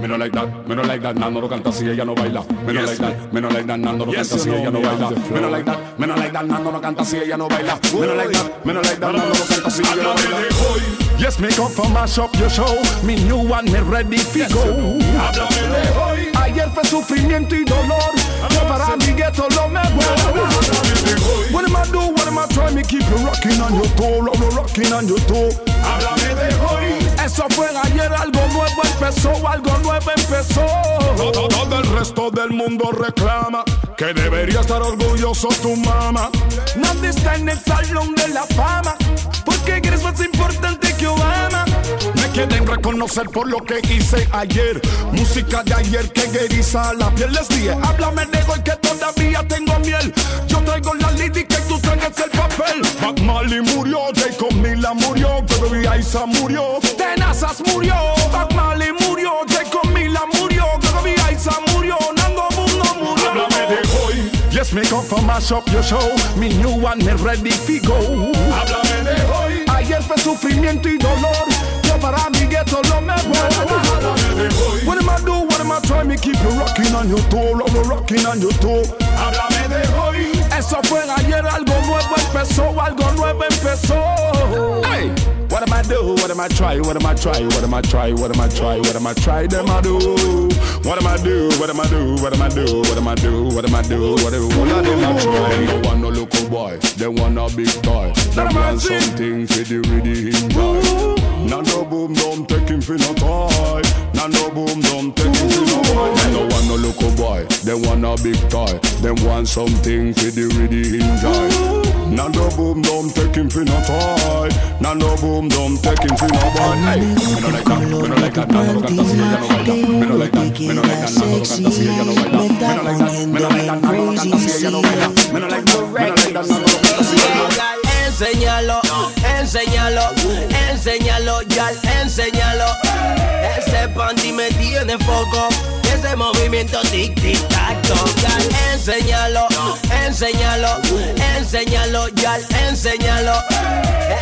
Me no like that, me no like that, Nando no canta si ella no baila. Me no like that, me no like that, Nando no canta si ella no baila. Me no like that, me no like that, Nando no canta si ella no baila. Me no like that, me no like that, Nando no canta si ella no baila. Yes, me come for mash up your show. Me new one, me ready fi go. Háblame de hoy. Ayer fue sufrimiento y dolor. Yo para mi ghetto lo mejor. What am I do? What am I try? Me keep you rocking on your toe, lo, lo, rocking on your toe. Háblame de hoy. Eso fue ayer, algo nuevo empezó, algo nuevo empezó. Todo, todo el resto del mundo reclama que debería estar orgulloso tu mamá. Nadie está en el salón de la fama, porque eres más importante que Obama. Me quieren reconocer por lo que hice ayer. Música de ayer que gueriza la piel. Les dije, háblame de hoy que todavía murió, murió, Nando de hoy. Yes, me come for mash up your show. Me new one, me ready go. Háblame de hoy. Ayer fue sufrimiento y dolor. Yo mi ghetto lo mejor. What am I do? What am I try? Me keep you rocking on your toe, rocking on your toe. Háblame de hoy. Eso fue ayer, algo nuevo empezó, algo nuevo empezó. Hey. What am I do? What am I try? What am I try? What am I try? What am I try? What am I try? Them I do. What am I do? What am I do? What am I do? What am I do? What am I do? What am All of them I try. They want no local boy. They want a big toy. They want something for the really enjoy. Now no boom, don't take him for no toy. Now no boom, don't take him for no toy. They don't want no local boy. They want a big toy. They want something for the really enjoy. Now no boom, don't take him for no toy. Now no boom, don't take him no. Hey, me no like that, me no like that. Nando canta si ella no baila. Me no like that, me no like that. Nando canta ella no baila. Me no like that, me no like that. Nando canta ella no baila. Ya, enséñalo. Ese panty me tiene foco. Movimiento tic tic tac toc, enséñalo, enséñalo, enséñalo, ya, enséñalo.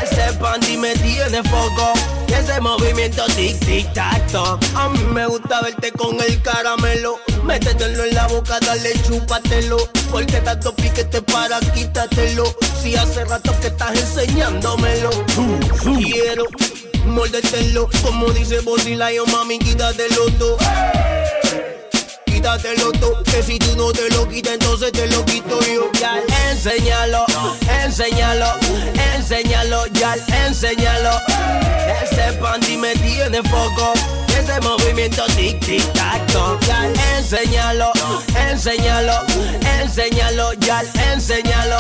Ese panty me tiene foco. Ese movimiento tic tic tac toc. A mí me gusta verte con el caramelo. Métetelo en la boca, dale chúpatelo. Porque tanto piquete para quítatelo. Si hace rato que estás enseñándomelo. Quiero mordértelo. Como dice Bossy Lion, mami, quítatelo todo. Quítatelo todo. Que si tú no te lo quitas, entonces te lo quito yo. Ya, enséñalo, enséñalo, enséñalo, ya, enséñalo. Ese panty me tiene foco. Ese movimiento tic tic tac toc. Ya, enséñalo, enséñalo, enséñalo, ya, enséñalo.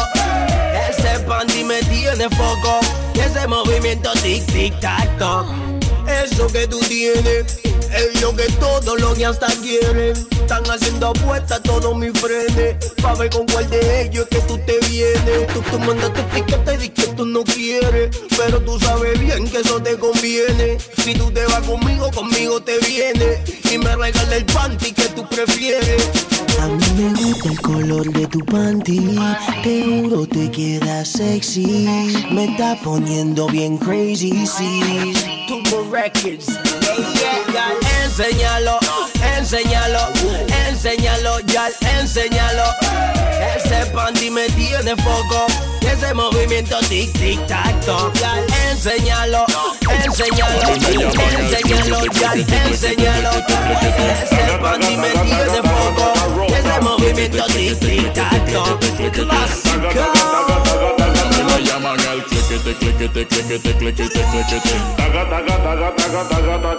Ese panty me tiene foco. Ese movimiento tic tic tac toc. Eso que tú tienes es lo que todos los que hasta quieren. Están haciendo apuestas todos mis frenes. Pa' ver con cuál de ellos es que tú te vienes. Tú, tú mandaste piquete y que tú no quieres. Pero tú sabes bien que eso te conviene. Si tú te vas conmigo, conmigo te vienes. Y me regala el panty que tú prefieres. A mí me gusta el color de tu panty, te juro te queda sexy, me está poniendo bien crazy. Turbo Records. Enséñalo, enséñalo, enséñalo, ya, enséñalo. Ese panty me tiene foco. Ese movimiento tic tic tac toc. Enséñalo, enséñalo, enséñalo, ya, enséñalo. Ese panty me tiene foco. Ese movimiento tic tic tac toc. Taga, taga, taga, taga, taga, taga,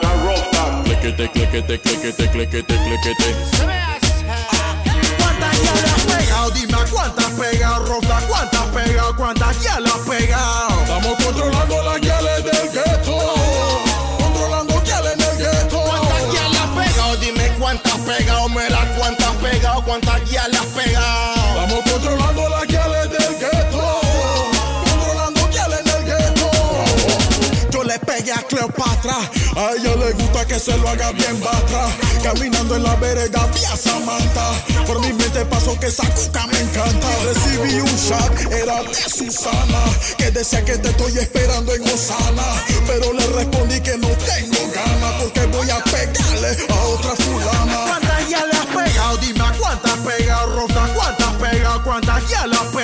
cliquete, cliquete. ¿Cuántas ya pegado? Dime cuántas pegado. ¿Cuántas has pegado? ¿Cuántas ya? Estamos controlando las guiales del gueto. Controlando guiales en el gueto. ¿Cuántas ya le has pegado? Dime cuántas pegado. Cuántas has pegado. ¿Cuántas ya le has pegado? A ella le gusta que se lo haga bien batra. Caminando en la vereda vía Samantha. Por mi mente pasó que esa cuca me encanta. Recibí un shot, era de Susana. Que decía que te estoy esperando en Osana. Pero le respondí que no tengo ganas. Porque voy a pegarle a otra fulana. ¿Cuántas ya le has pegado? Dime cuántas pegado, Rosa. ¿Cuántas pegado? ¿Cuántas ya le has?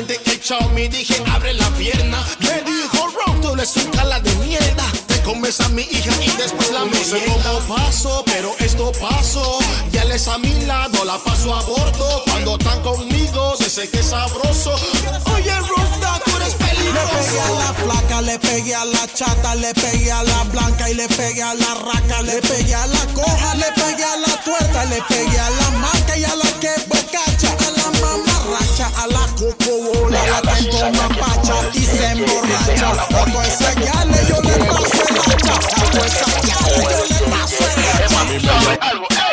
Calenté el me dije abre la pierna. Me dijo Ron, tú eres un cala de mierda. Te comes a mi hija y después la me sé cómo paso, pero esto pasó. Ya les a mi lado, la paso a bordo. Cuando están conmigo, se sé que es sabroso. Oye, Rosta, tú eres Le pegué a peligroso. la flaca, le pegué a la chata, le pegué a la blanca y le pegué a la raca, le pegué a la coja, le pegué a la tuerta, le pegué a la marca y a la que bocacha, a la mamarracha, a la cocobola, a la que toma pacha y se emborracha. A todas esas guiales yo le paso el hacha, a todas esas guiales yo le paso el hacha.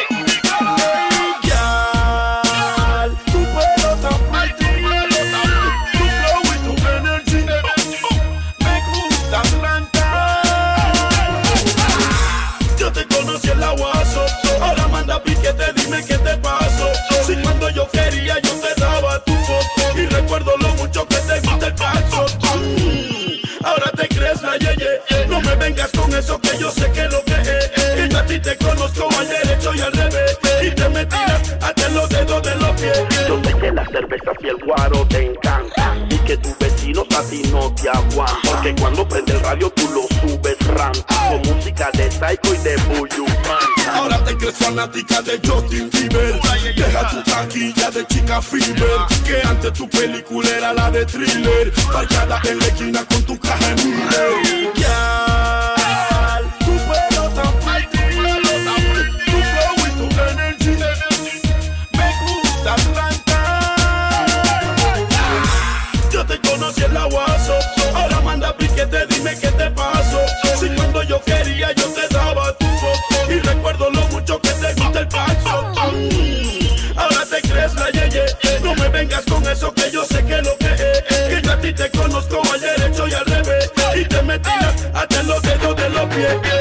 Y al revés y te me tiras hasta los dedos de los pies. Yo sé que las cervezas y el guaro te encantan y que tus vecinos a ti no te aguantan. Porque cuando prende el radio tú lo subes ranta con música de Psycho y de Buju Banton. Ahora te crees fanática de Justin Bieber Deja tu taquilla de chica fever Que antes tu película era la de thriller Parqueada en la esquina con tu caja en Miller Girl,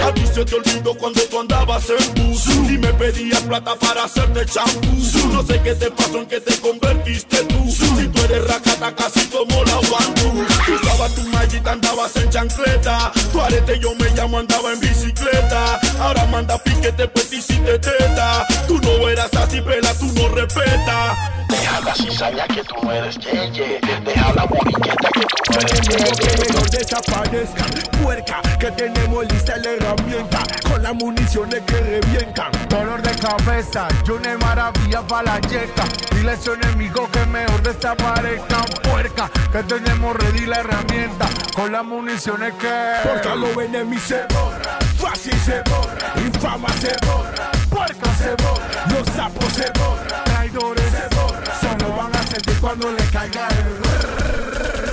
A ti se te olvidó cuando tú andabas en bus. Y me pedías plata para hacerte champú. No sé qué te pasó en que te convertiste tú. Si tú eres racata casi como la guantú Tú usabas tu mallita, andabas en chancleta. Tu arete yo me llamo, andaba en bicicleta. Ahora manda piquete, pues te hiciste teta. Tú no eras así, pela, tú no respetas la cizaña que tú no eres yeye. Deja la moriqueta que tú no eres que yeye. mejor desaparezcan Puerca, que tenemos lista la herramienta Con las municiones que revientan Dolor de cabeza, yo una maravilla para la yeca. Dile a esos enemigos que mejor desaparezcan. Puerca, que tenemos ready la herramienta. Con las municiones que. Porque los enemigos se borra Fácil se borra, infama se borra Puerca se borra, los sapos se borra Traidores se borra. Sentir cuando le caiga el.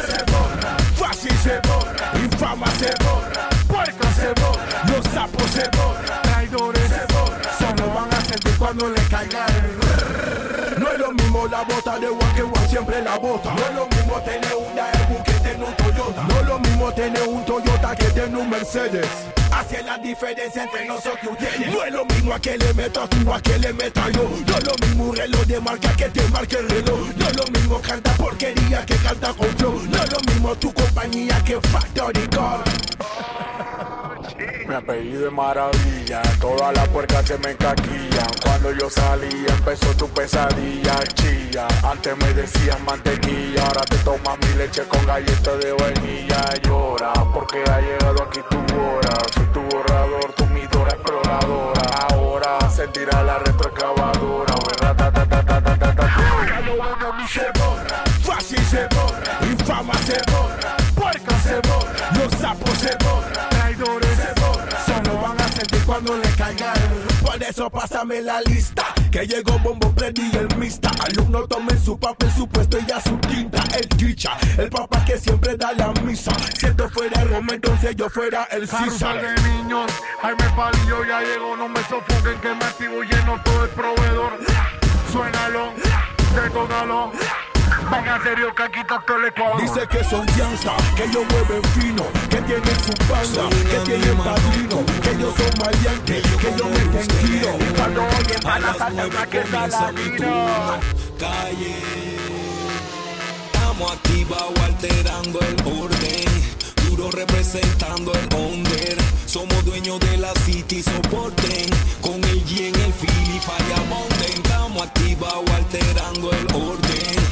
se borra, fácil se borra, infama se borra, puerca se borra, los sapos se borra, Traidores se borra. Solo van a sentir cuando le caiga el. No es lo mismo la bota de que One siempre la bota. No es lo mismo tener una Ebu que tener un Toyota. No lo mismo tener un Toyota que tener un Mercedes. Hacia la diferencia entre nosotros y ustedes. No es lo mismo a que le metas tú a que le meta yo. No es lo mismo un reloj de marca que te marque el reloj. No es lo mismo canta porquería que canta con. No es lo mismo tu compañía que Factory Car. Mi apellido es maravilla, todas las puercas se me encaquillan. Cuando yo salí empezó tu pesadilla, chilla. Antes me decían mantequilla, ahora te tomas mi leche con galletas de vainilla. Llora, porque ha llegado aquí tu hora. Soy tu borrador, tu midora exploradora. Ahora sentirá la retroexcavadora. Oye, ratatatatata. se borra, fácil se borra, infama se borra, eso pásame la lista. Que llegó Bombo Freddy y el Mista. Alumno tomen su papel, su puesto y ya su quinta. El chicha, el papá que siempre da la misa. Si esto fuera el momento, entonces yo fuera el César. de niños, Jaime Palillo ya llegó, no me sofoquen que me activo lleno todo el proveedor. Suénalo, detónalo. Van a serio que aquí todo el ecuador. Dice que son gangsta, que ellos mueven fino, que tienen su banda, que tienen padrino, que ellos son maleantes, que ellos meten tiro. Cuando oyen van a saltar que está latino. calle. Estamos activados alterando el orden. Duro representando el under. Somos dueños de la city, soporten. Con el y en el Philly, Firemountain. Estamos activados alterando el orden.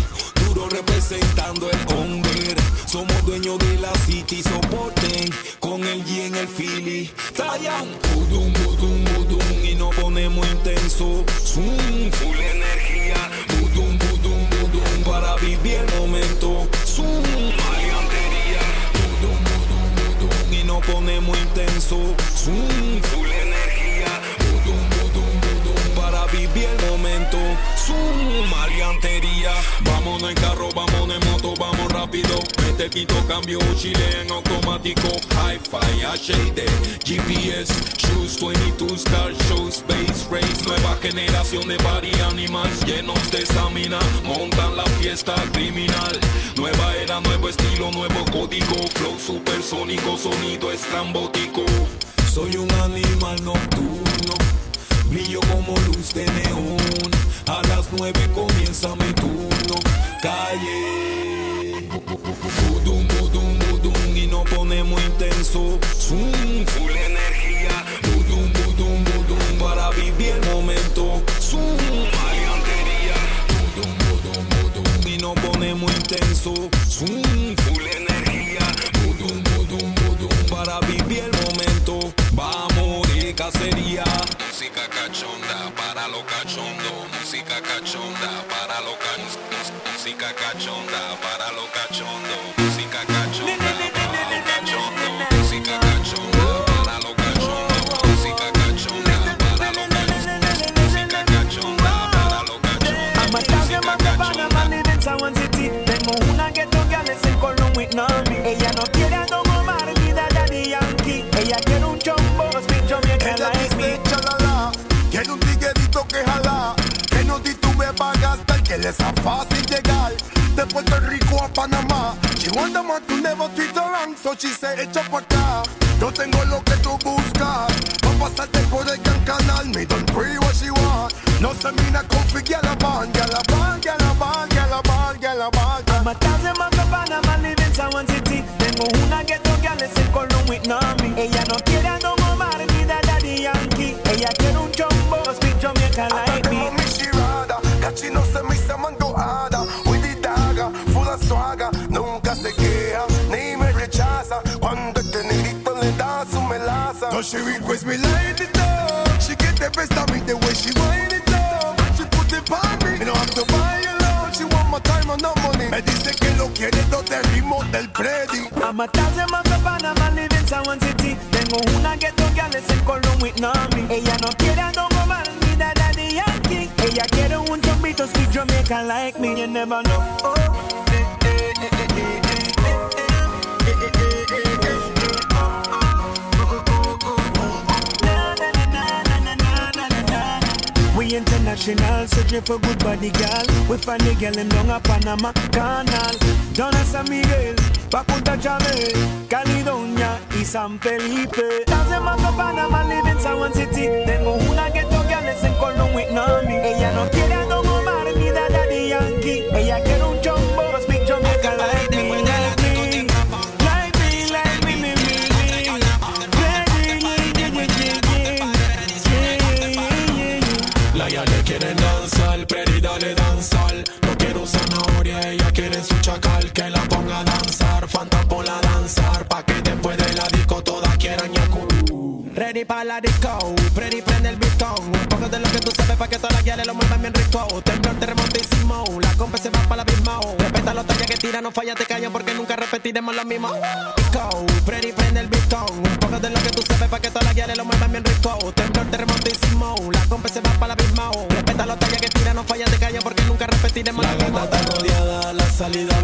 Representando el under. Somos dueños de la city, soporten. Con el y en el Philly. Tallan. Budum, budum, budum. Y nos ponemos intenso. Zoom, full energía. Budum, budum, budum. Para vivir el momento. Zoom, maleantería. Budum, budum, budum. Y nos ponemos intenso. Zoom, Vámonos en carro, vámonos en moto, vamos rápido. Mete quito, cambio, chile en automático. Hi-Fi, H.D. GPS, Shoes 22 Star Show, Space Race. Nueva generación de body animals llenos de estamina. Montan la fiesta criminal. Nueva era, nuevo estilo, nuevo código. Flow supersónico, sonido estrambótico. Soy un animal nocturno. Brillo como luz de neón. A las nueve comienza mi turno. Calle. Budum, budum, budum. Y nos ponemos intenso. Zoom, cachonda para lo gastar, que le es fácil llegar de Puerto Rico a Panamá. She want the man to never treat her wrong, so she say echa pa' acá. Yo tengo lo que tú buscas, pa' pasarte por el gran canal, me don't pray what she want. No se mina con Figgy a la van, a la van, a la van, a la van, a la van. I'm a thousand miles from Panama, live in San City. Tengo una ghetto girl, she request me light it up. She get the best of me the way she wind it up. She put it on me. Me no have to buy a alone. She want my time and no money. Me dice que lo quiere dos de ritmo del Freddy. I'm a thousand miles from Panama, live in San City. Tengo una ghetto girl, es el colon with Nami. Ella no quiere a Don Omar ni a Daddy Yankee. Ella quiere un chombito, speak Jamaican like me. You never know. Oh, International, searching for good body girl. We find the girl in a Panama Canal. Down a San Miguel, pa' Punta Jamel, Caledonia y San Felipe. Miles from Panama, live in San City. Tengo una ghetto girl, es en Colón with Nami. Ella no quiere pidemos lo mismo. Go, Freddy prende el bistón. Un poco de lo que tú sabes para que todas las guiales lo muevan bien rico. Temblor, terremoto y sismo. La compa se va para la misma. Respeta los tallas que tira, no fallas de calle porque nunca repetiremos la, la está rodeada, la salida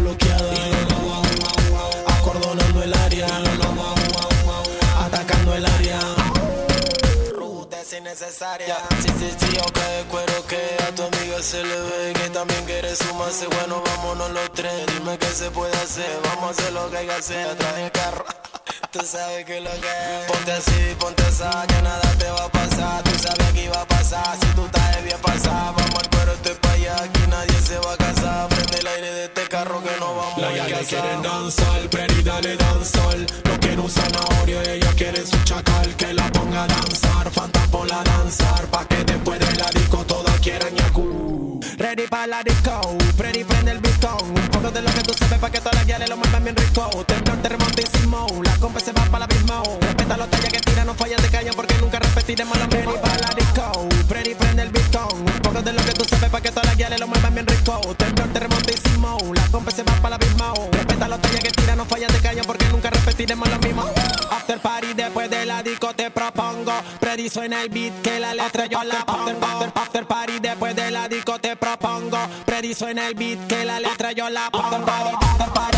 Innecesaria. Sí, sí, sí, ok, cuero que a tu amiga se le ve que también quiere sumarse. Bueno, vámonos los tres. Dime qué se puede hacer. Vamos a hacer lo que hay que hacer. Trae el carro. Tú sabes que lo que es. Ponte así, ponte esa, que nada te va a pasar. Tú sabes que iba a pasar. Si tú estás bien pasada, vamos al cuero, estoy pa'. Aquí nadie se va a casar. Prende el aire de este carro que no vamos La a casar. quieren danzar, Predi dale danzar No quiere un zanahorio, ella quiere su chacal Que la ponga a danzar, Fanta la danzar Pa' que después de la disco todas quieran yaku Ready para la disco, ready prende el bistón. Un poco de lo que tú sabes para que todas las guiales lo muevan bien rico. Temblor, terremoto y sismo, la compa se va para el abismo. Respeta los tallas que tiran, no fallan de caña porque nunca repetiremos lo mismo. Ready para la disco, ready prende el bistón. Un poco de lo que tú sabes para que todas las guiales lo muevan bien rico. Temblor, terremoto y sismo, la compa se va para el abismo. Respeta los tallas que tiran, no fallan de caña porque nunca repetiremos lo mismo. After party después de la disco te propongo. Ready suena el beat que la letra yo la pongo. After, after party después de la disco te propongo. Ready suena el beat que la letra yo la pongo. After party después de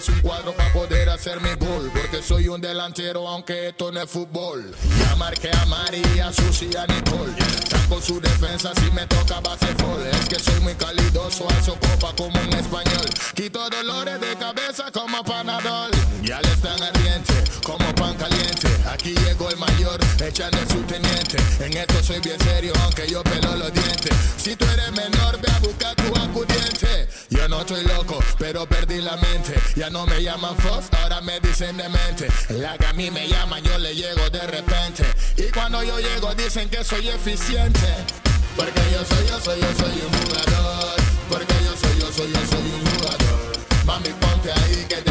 es un cuadro para poder hacer mi gol, porque soy un delantero aunque esto no es fútbol. Ya marqué a María, Susi a Nicole. Saco su defensa si me toca baseball. Es que soy muy calidoso, alzo copa como un español. Quito dolores de cabeza como panadol. Ya le están ardiente como pan caliente. Aquí llegó el mayor, echando su teniente. En esto soy bien serio, aunque yo pelo los dientes. Si tú eres menor, ve a buscar tu acudiente. Yo no estoy loco, Ya no me llaman Fox, ahora me dicen demente. La que a mí me llaman, yo le llego de repente. Y cuando yo llego, dicen que soy eficiente. Porque yo soy, yo soy, yo soy un jugador. Porque yo soy, yo soy, yo soy un jugador. Mami, ponte ahí que te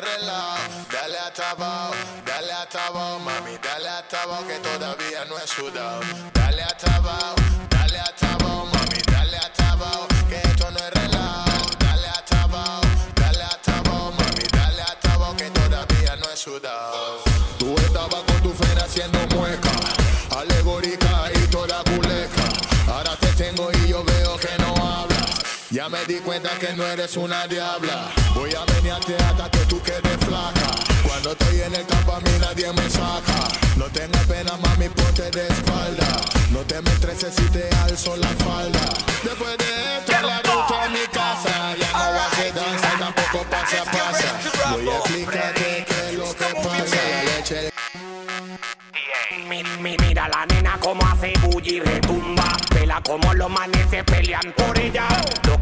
Dale a tabao, dale a tabao, mami, dale a tabao, que todavía no es sudado. Dale a tabao, di cuenta que no eres una diabla. Voy a venirte hasta que tú quedes flaca. Cuando estoy en el campo a mí nadie me saca. No tengas pena, mami, ponte de espalda. No te me estreses si te alzo la falda. Después de esto, la ruta en mi casa. Ya no va a danza, tampoco pasa, pasa. Voy a explicarte qué es lo que pasa. La leche Mi- mi- Mira la nena como hace bully y retumba. Vela como los manes se pelean por ella.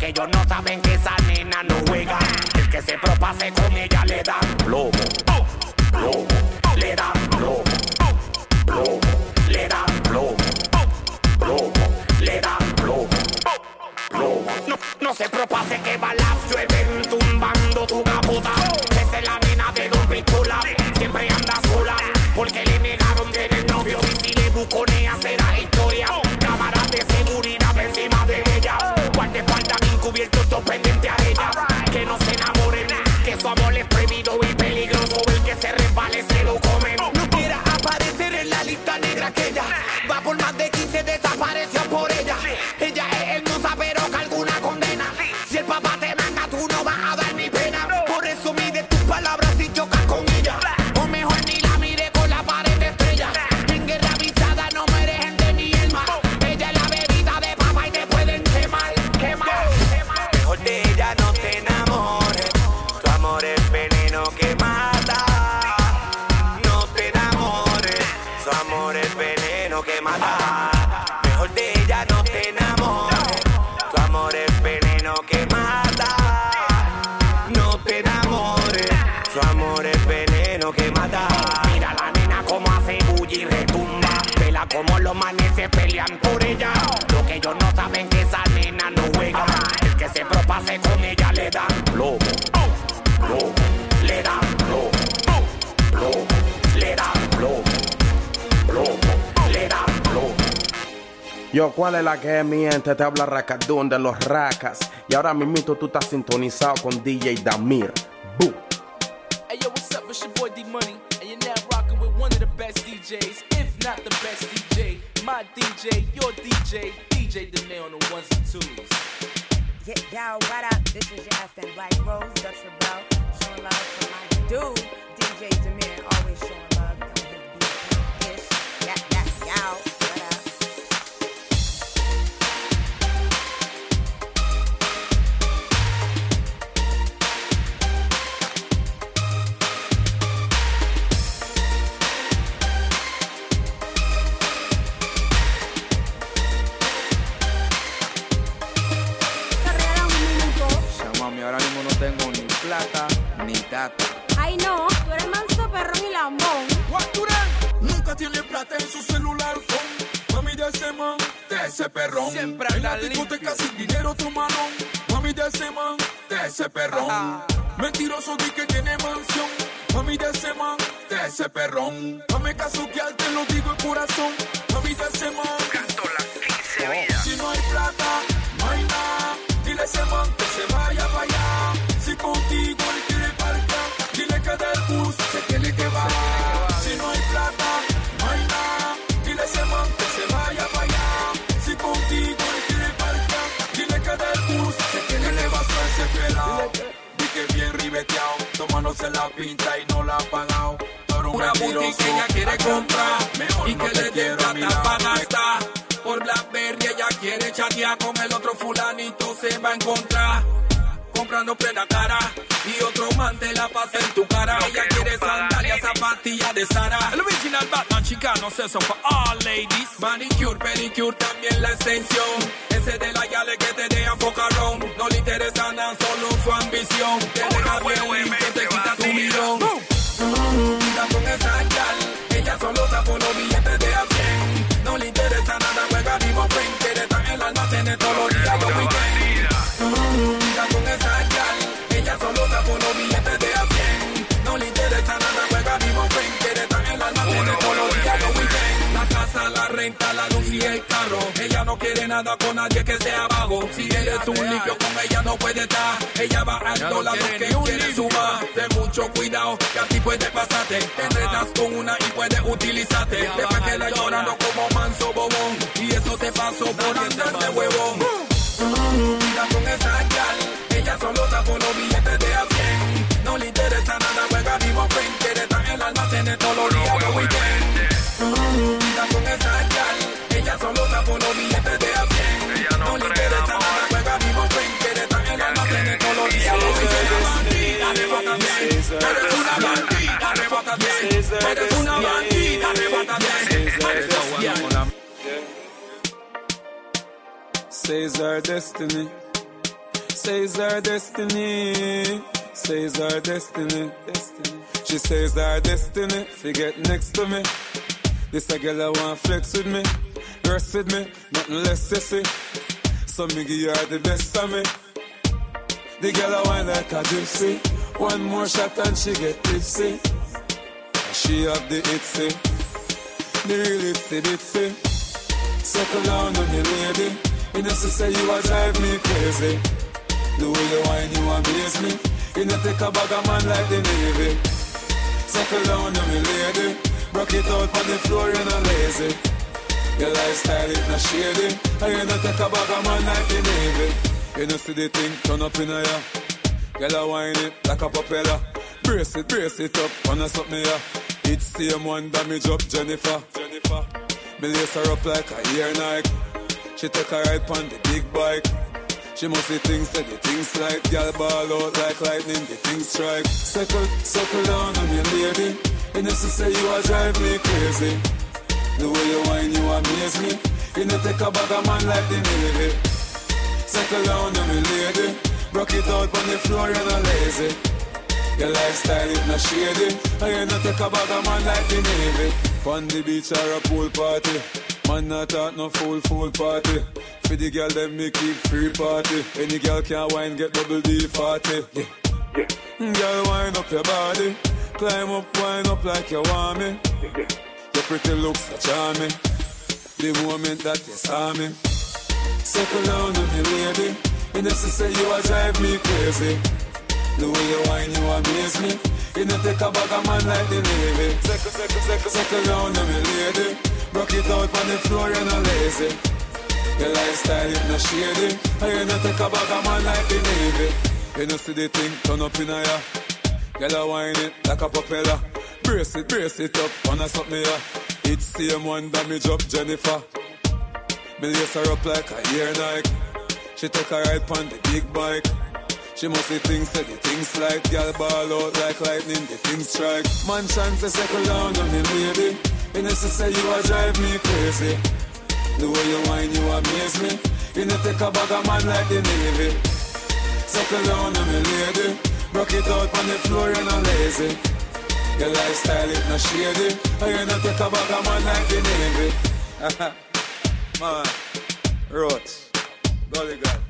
Ellos no saben que esa nena no juega. El que se propase con ella le dan plomo. Plomo. Le dan plomo. Plomo. Le dan plomo. Plomo. Le dan plomo. Plomo. No, no se propase que balas llueven Yo, ¿cuál es la que es mi gente? Te habla Racadón de los Racas. Y ahora mismo tú estás sintonizado con DJ Damir. Boom. Hey yo, what's up? It's your boy D Money, and you're now rocking with one of the best DJs, if not the best DJ. My DJ, your DJ, DJ Danae on the ones and twos. Yeah, yo, what up? This is your FM Black Rose, Dutch Rebel, showing love for my dude, DJ Demir, always showing love. Yo, big beat, ish. Yeah, yeah, yo, con el otro fulanito se va a encontrar. Comprando prenda cara y otro man te la pasa en tu cara. Ella quiere sandalias, zapatillas de Sara. El original Batman chicano, eso for all ladies. Manicure, pedicure, también la extensión. Ese de la yale que te deja focarrón. No le interesa nada, solo su ambición. Te deja bien nada con nadie que sea vago. Si eres un limpio con ella no puede estar. Ella va al dólar lo que quiere sumar. Ten mucho cuidado que a ti puede pasarte. Te enredas con una y puede utilizarte. Después que la llorando como manso bobón. Y eso te pasó por andar de huevón. Cuida con esa gal. Ella solo está por los billetes de a 100. No le interesa nada, juega vivo. Quiere estar en el almacén todos los días, los weekends. Says our destiny. Says our destiny. Says our destiny. She says our destiny. Forget next to me. This a girl I want flex with me. Rest with me. Nothing less sissy. So me give her the best of me. The girl I want like a gypsy. One more shot and she get tipsy. She have the itsy. The real itsy bitsy. Circle down on me, lady. You know, she say you a drive me crazy. The way you whine, you amaze me. You know, take a bag of man like the Navy. Circle down on me, lady. Rock it out on the floor, you're not lazy. Your lifestyle is not shady. And you know, take a bag of man like the Navy. You know, see the thing turn up in a ya. Girl, I whine it like a propeller. Brace it, brace it up, wanna suck me ya. It's same one damage up, Jennifer. Jennifer. Me lace her up like a ear Nike. She take a ride on the big bike. She must be things that the things like Girl ball out like lightning, the things strike. Circle, circle down on me lady You know she say you a drive me crazy. The way you whine you amaze me. You know take a bag of man like the Navy. Circle down on me lady. Rock it out on the floor, you're not lazy. Your lifestyle is not shady. And you know take a bag of man like the Navy. On the beach or a pool party Man not talk no fool fool party. For the girl them me keep free party. Any girl can wine get double D party. Yeah. Yeah. Girl wind up your body. Climb up, wind up like you want me. Your pretty looks are charming. The moment that you saw me. Circle down on me lady. You know say you a drive me crazy. The way you whine you amaze me. You know take a bag of man like the Navy. Circle, circle, circle, circle down on me lady. Rock it out on the floor, you're not lazy. Your lifestyle is not shady. And you know take a bag of man like the Navy. You know see the thing turn up in a ya. Girl a whine it like a propeller. Brace it, brace it up, wanna me ya. It's same one damage up Jennifer. Me lace her up like a ear Nike. She take a ride on the big bike. She must see things say the things like Girl ball out like lightning, the things strike Man chance to settle down on me lady You know say you a drive me crazy. The way you whine you amaze me. You know take a bag of man like the Navy. Settle down on me lady. Rock it out on the floor, you're not lazy. Your lifestyle is not shady. And you know take a bag of man like the Navy. Man, Roach, Golly God